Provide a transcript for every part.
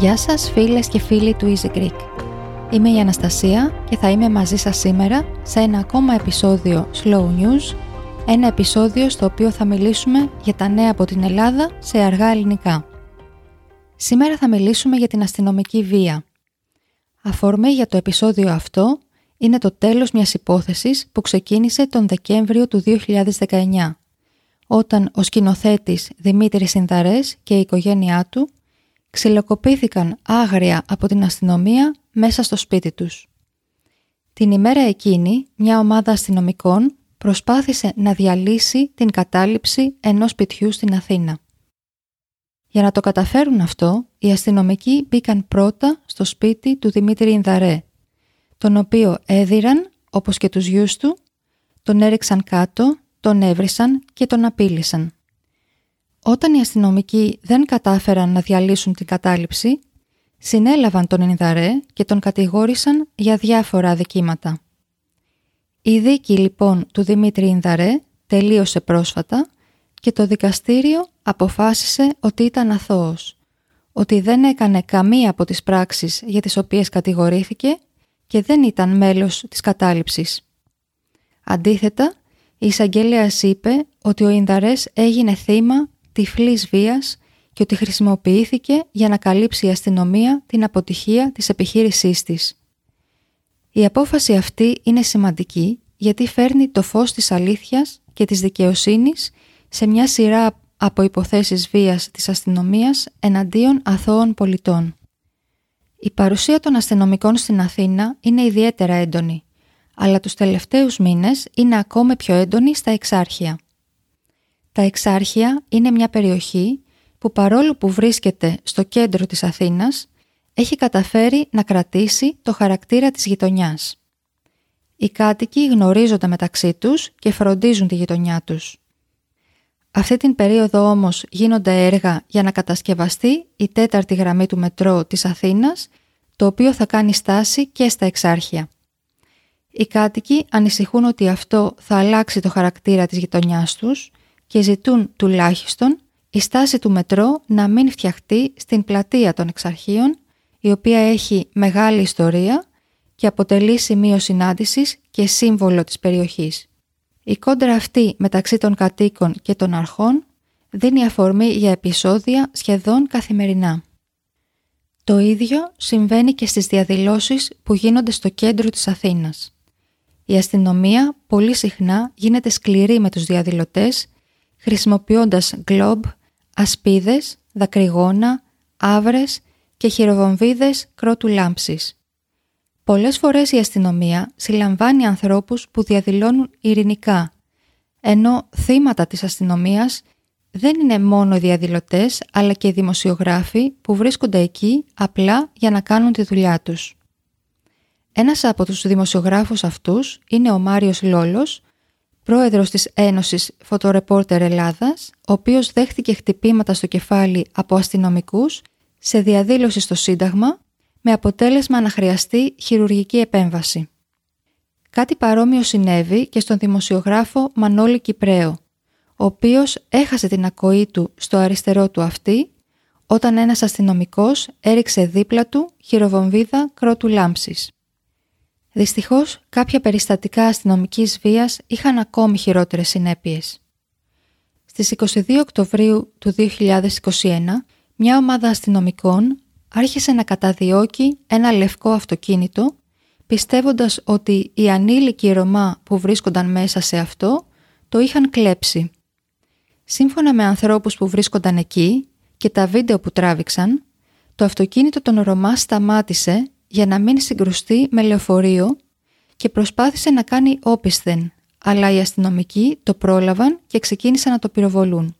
Γεια σας φίλες και φίλοι του Easy Greek. Είμαι η Αναστασία και θα είμαι μαζί σας σήμερα σε ένα ακόμα επεισόδιο Slow News, ένα επεισόδιο στο οποίο θα μιλήσουμε για τα νέα από την Ελλάδα σε αργά ελληνικά. Σήμερα θα μιλήσουμε για την αστυνομική βία. Αφορμή για το επεισόδιο αυτό είναι το τέλος μιας υπόθεσης που ξεκίνησε τον Δεκέμβριο του 2019, όταν ο σκηνοθέτης Δημήτρης Συνδαρές και η οικογένειά του ξυλοκοπήθηκαν άγρια από την αστυνομία μέσα στο σπίτι τους. Την ημέρα εκείνη, μια ομάδα αστυνομικών προσπάθησε να διαλύσει την κατάληψη ενός σπιτιού στην Αθήνα. Για να το καταφέρουν αυτό, οι αστυνομικοί μπήκαν πρώτα στο σπίτι του Δημήτρη Ινδαρέ, τον οποίο έδιραν, όπως και τους γιους του, τον έριξαν κάτω, τον έβρισαν και τον απείλησαν. Όταν οι αστυνομικοί δεν κατάφεραν να διαλύσουν την κατάληψη, συνέλαβαν τον Ινδαρέ και τον κατηγόρησαν για διάφορα αδικήματα. Η δίκη λοιπόν του Δημήτρη Ινδαρέ τελείωσε πρόσφατα και το δικαστήριο αποφάσισε ότι ήταν αθώος, ότι δεν έκανε καμία από τις πράξεις για τις οποίες κατηγορήθηκε και δεν ήταν μέλος της κατάληψης. Αντίθετα, η εισαγγελέα είπε ότι ο Ινδαρές έγινε θύμα τυφλής βίας και ότι χρησιμοποιήθηκε για να καλύψει η αστυνομία την αποτυχία της επιχείρησής της. Η απόφαση αυτή είναι σημαντική γιατί φέρνει το φως της αλήθειας και της δικαιοσύνης σε μια σειρά από υποθέσεις βίας της αστυνομίας εναντίον αθώων πολιτών. Η παρουσία των αστυνομικών στην Αθήνα είναι ιδιαίτερα έντονη, αλλά τους τελευταίους μήνες είναι ακόμα πιο έντονη στα εξάρχεια. Τα Εξάρχεια είναι μια περιοχή που παρόλο που βρίσκεται στο κέντρο της Αθήνας, έχει καταφέρει να κρατήσει το χαρακτήρα της γειτονιάς. Οι κάτοικοι γνωρίζονται μεταξύ τους και φροντίζουν τη γειτονιά τους. Αυτή την περίοδο όμως γίνονται έργα για να κατασκευαστεί η τέταρτη γραμμή του μετρό της Αθήνας, το οποίο θα κάνει στάση και στα εξάρχεια. Οι κάτοικοι ανησυχούν ότι αυτό θα αλλάξει το χαρακτήρα της γειτονιάς τους και ζητούν τουλάχιστον η στάση του μετρό να μην φτιαχτεί στην πλατεία των εξαρχείων, η οποία έχει μεγάλη ιστορία και αποτελεί σημείο συνάντησης και σύμβολο της περιοχής. Η κόντρα αυτή μεταξύ των κατοίκων και των αρχών δίνει αφορμή για επεισόδια σχεδόν καθημερινά. Το ίδιο συμβαίνει και στις διαδηλώσεις που γίνονται στο κέντρο της Αθήνας. Η αστυνομία πολύ συχνά γίνεται σκληρή με τους διαδηλωτές χρησιμοποιώντας γκλόμπ, ασπίδες, δακρυγόνα, άβρες και χειροβομβίδες κρότου λάμψης. Πολλές φορές η αστυνομία συλλαμβάνει ανθρώπους που διαδηλώνουν ειρηνικά, ενώ θύματα της αστυνομίας δεν είναι μόνο οι διαδηλωτές αλλά και οι δημοσιογράφοι που βρίσκονται εκεί απλά για να κάνουν τη δουλειά τους. Ένας από τους δημοσιογράφους αυτούς είναι ο Μάριος Λόλος, πρόεδρος της Ένωσης Φωτορεπόρτερ Ελλάδας, ο οποίος δέχτηκε χτυπήματα στο κεφάλι από αστυνομικούς σε διαδήλωση στο Σύνταγμα με αποτέλεσμα να χρειαστεί χειρουργική επέμβαση. Κάτι παρόμοιο συνέβη και στον δημοσιογράφο Μανώλη Κυπρέο, ο οποίος έχασε την ακοή του στο αριστερό του αυτή όταν ένας αστυνομικός έριξε δίπλα του χειροβομβίδα κρότου λάμψης. Δυστυχώς, κάποια περιστατικά αστυνομικής βίας είχαν ακόμη χειρότερες συνέπειες. Στις 22 Οκτωβρίου του 2021, μια ομάδα αστυνομικών άρχισε να καταδιώκει ένα λευκό αυτοκίνητο, πιστεύοντας ότι οι ανήλικοι Ρωμά που βρίσκονταν μέσα σε αυτό το είχαν κλέψει. Σύμφωνα με ανθρώπους που βρίσκονταν εκεί και τα βίντεο που τράβηξαν, το αυτοκίνητο των Ρωμά σταμάτησε για να μην συγκρουστεί με λεωφορείο και προσπάθησε να κάνει όπισθεν, αλλά οι αστυνομικοί το πρόλαβαν και ξεκίνησαν να το πυροβολούν.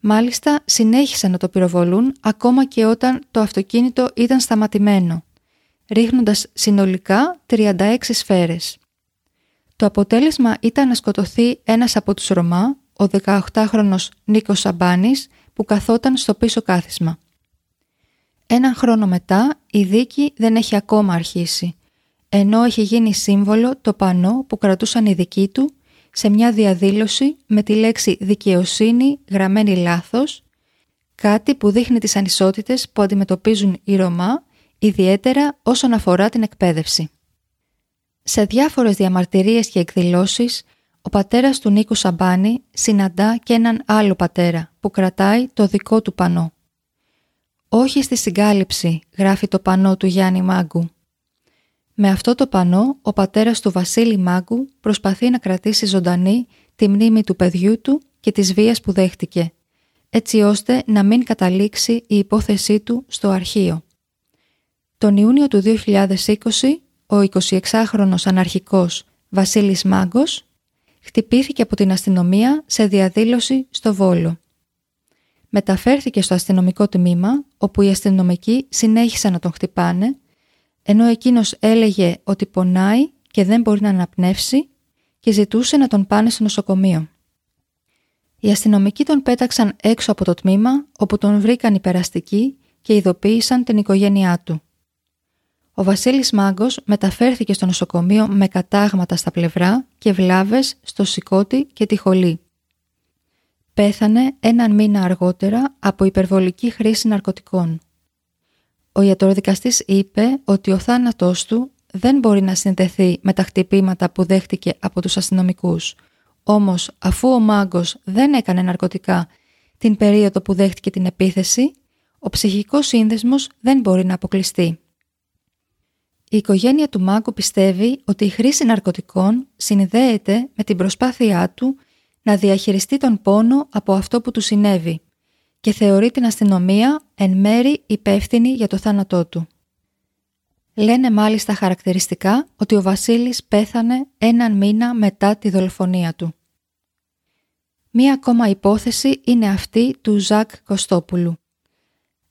Μάλιστα συνέχισαν να το πυροβολούν ακόμα και όταν το αυτοκίνητο ήταν σταματημένο, ρίχνοντας συνολικά 36 σφαίρες. Το αποτέλεσμα ήταν να σκοτωθεί ένας από τους Ρωμά, ο 18χρονος Νίκος Σαμπάνης, που καθόταν στο πίσω κάθισμα. Έναν χρόνο μετά η δίκη δεν έχει ακόμα αρχίσει, ενώ έχει γίνει σύμβολο το πανό που κρατούσαν οι δικοί του σε μια διαδήλωση με τη λέξη δικαιοσύνη γραμμένη λάθος κάτι που δείχνει τις ανισότητες που αντιμετωπίζουν οι Ρωμά, ιδιαίτερα όσον αφορά την εκπαίδευση. Σε διάφορες διαμαρτυρίες και εκδηλώσεις, ο πατέρας του Νίκου Σαμπάνη συναντά και έναν άλλο πατέρα που κρατάει το δικό του πανό. «Όχι στη συγκάλυψη», γράφει το πανό του Γιάννη Μάγκου. Με αυτό το πανό, ο πατέρας του Βασίλη Μάγκου προσπαθεί να κρατήσει ζωντανή τη μνήμη του παιδιού του και της βίας που δέχτηκε, έτσι ώστε να μην καταλήξει η υπόθεσή του στο αρχείο. Τον Ιούνιο του 2020, ο 26χρονος αναρχικός Βασίλης Μάγκος χτυπήθηκε από την αστυνομία σε διαδήλωση στο Βόλο. Μεταφέρθηκε στο αστυνομικό τμήμα, όπου οι αστυνομικοί συνέχισαν να τον χτυπάνε, ενώ εκείνος έλεγε ότι πονάει και δεν μπορεί να αναπνεύσει και ζητούσε να τον πάνε στο νοσοκομείο. Οι αστυνομικοί τον πέταξαν έξω από το τμήμα, όπου τον βρήκαν υπεραστικοί και ειδοποίησαν την οικογένειά του. Ο Βασίλης Μάγκος μεταφέρθηκε στο νοσοκομείο με κατάγματα στα πλευρά και βλάβες στο σηκώτη και τη χολή. Πέθανε έναν μήνα αργότερα από υπερβολική χρήση ναρκωτικών. Ο ιατροδικαστής είπε ότι ο θάνατός του δεν μπορεί να συνδεθεί με τα χτυπήματα που δέχτηκε από τους αστυνομικούς. Όμως, αφού ο Μάγκος δεν έκανε ναρκωτικά την περίοδο που δέχτηκε την επίθεση, ο ψυχικός σύνδεσμος δεν μπορεί να αποκλειστεί. Η οικογένεια του Μάγκου πιστεύει ότι η χρήση ναρκωτικών συνδέεται με την προσπάθειά του να διαχειριστεί τον πόνο από αυτό που του συνέβη και θεωρεί την αστυνομία εν μέρη υπεύθυνη για το θάνατό του. Λένε μάλιστα χαρακτηριστικά ότι ο Βασίλης πέθανε έναν μήνα μετά τη δολοφονία του. Μία ακόμα υπόθεση είναι αυτή του Ζακ Κωστόπουλου.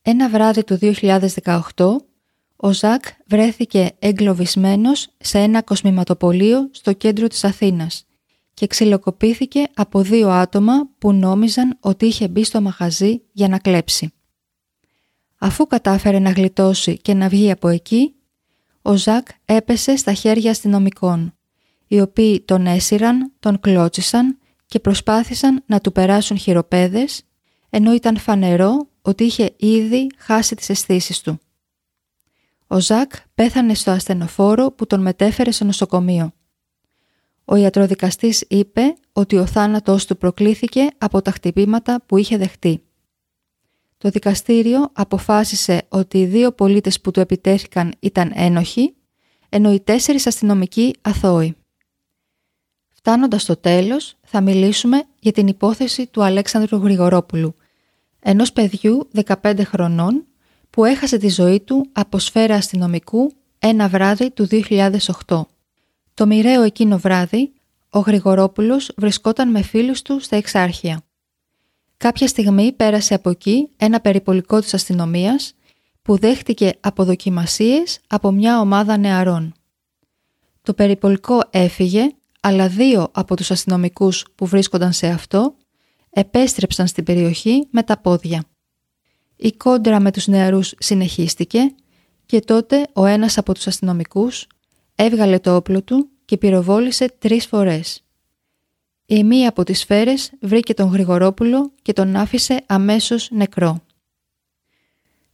Ένα βράδυ του 2018 ο Ζακ βρέθηκε εγκλωβισμένος σε ένα κοσμηματοπολείο στο κέντρο της Αθήνας και ξυλοκοπήθηκε από δύο άτομα που νόμιζαν ότι είχε μπει στο μαγαζί για να κλέψει. Αφού κατάφερε να γλιτώσει και να βγει από εκεί, ο Ζακ έπεσε στα χέρια αστυνομικών, οι οποίοι τον έσυραν, τον κλώτσισαν και προσπάθησαν να του περάσουν χειροπέδες, ενώ ήταν φανερό ότι είχε ήδη χάσει τις αισθήσεις του. Ο Ζακ πέθανε στο ασθενοφόρο που τον μετέφερε στο νοσοκομείο. Ο ιατροδικαστής είπε ότι ο θάνατός του προκλήθηκε από τα χτυπήματα που είχε δεχτεί. Το δικαστήριο αποφάσισε ότι οι δύο πολίτες που του επιτέθηκαν ήταν ένοχοι, ενώ οι τέσσερις αστυνομικοί αθώοι. Φτάνοντας στο τέλος, θα μιλήσουμε για την υπόθεση του Αλέξανδρου Γρηγορόπουλου, ενός παιδιού 15 χρονών που έχασε τη ζωή του από σφαίρα αστυνομικού ένα βράδυ του 2008. Το μοιραίο εκείνο βράδυ, ο Γρηγορόπουλος βρισκόταν με φίλους του στα Εξάρχεια. Κάποια στιγμή πέρασε από εκεί ένα περιπολικό της αστυνομίας που δέχτηκε αποδοκιμασίες από μια ομάδα νεαρών. Το περιπολικό έφυγε, αλλά δύο από τους αστυνομικούς που βρίσκονταν σε αυτό επέστρεψαν στην περιοχή με τα πόδια. Η κόντρα με τους νεαρούς συνεχίστηκε και τότε ο ένας από τους αστυνομικούς έβγαλε το όπλο του και πυροβόλησε τρεις φορές. Η μία από τις σφαίρες βρήκε τον Γρηγορόπουλο και τον άφησε αμέσως νεκρό.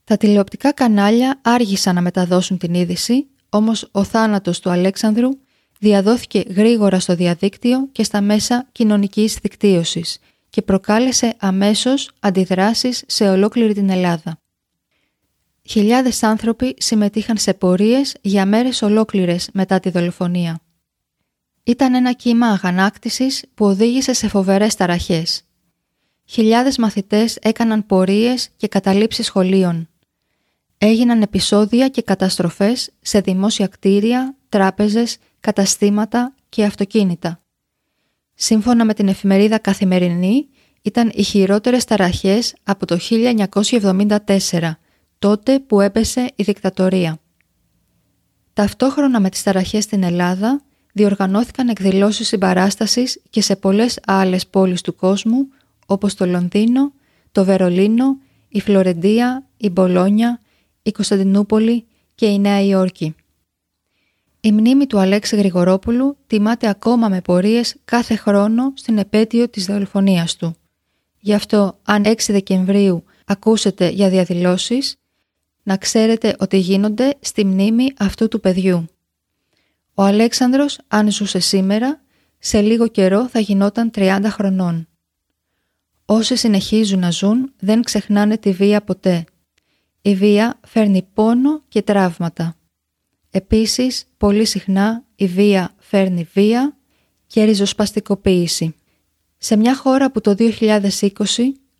Τα τηλεοπτικά κανάλια άργησαν να μεταδώσουν την είδηση, όμως ο θάνατος του Αλέξανδρου διαδόθηκε γρήγορα στο διαδίκτυο και στα μέσα κοινωνικής δικτύωσης και προκάλεσε αμέσως αντιδράσεις σε ολόκληρη την Ελλάδα. Χιλιάδες άνθρωποι συμμετείχαν σε πορείες για μέρες ολόκληρες μετά τη δολοφονία. Ήταν ένα κύμα αγανάκτησης που οδήγησε σε φοβερές ταραχές. Χιλιάδες μαθητές έκαναν πορείες και καταλήψεις σχολείων. Έγιναν επεισόδια και καταστροφές σε δημόσια κτίρια, τράπεζες, καταστήματα και αυτοκίνητα. Σύμφωνα με την εφημερίδα Καθημερινή, ήταν οι χειρότερες ταραχές από το 1974, τότε που έπεσε η δικτατορία. Ταυτόχρονα με τις ταραχές στην Ελλάδα, διοργανώθηκαν εκδηλώσεις συμπαράστασης και σε πολλές άλλες πόλεις του κόσμου, όπως το Λονδίνο, το Βερολίνο, η Φλωρεντία, η Μπολόνια, η Κωνσταντινούπολη και η Νέα Υόρκη. Η μνήμη του Αλέξη Γρηγορόπουλου τιμάται ακόμα με πορείες κάθε χρόνο στην επέτειο της δολοφονίας του. Γι' αυτό, αν 6 Δεκεμβρίου ακούσετε για διαδηλώσεις, να ξέρετε ότι γίνονται στη μνήμη αυτού του παιδιού. Ο Αλέξανδρος, αν ζούσε σήμερα, σε λίγο καιρό θα γινόταν 30 χρονών. Όσοι συνεχίζουν να ζουν δεν ξεχνάνε τη βία ποτέ. Η βία φέρνει πόνο και τραύματα. Επίσης, πολύ συχνά η βία φέρνει βία και ριζοσπαστικοποίηση. Σε μια χώρα που το 2020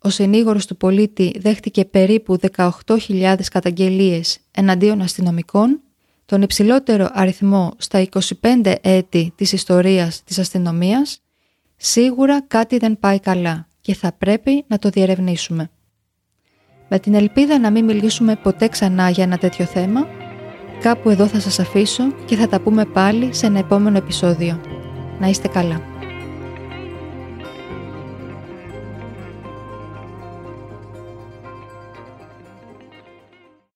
ο συνήγορος του πολίτη δέχτηκε περίπου 18.000 καταγγελίες εναντίον αστυνομικών, τον υψηλότερο αριθμό στα 25 έτη της ιστορίας της αστυνομίας, σίγουρα κάτι δεν πάει καλά και θα πρέπει να το διερευνήσουμε. Με την ελπίδα να μην μιλήσουμε ποτέ ξανά για ένα τέτοιο θέμα, κάπου εδώ θα σας αφήσω και θα τα πούμε πάλι σε ένα επόμενο επεισόδιο. Να είστε καλά.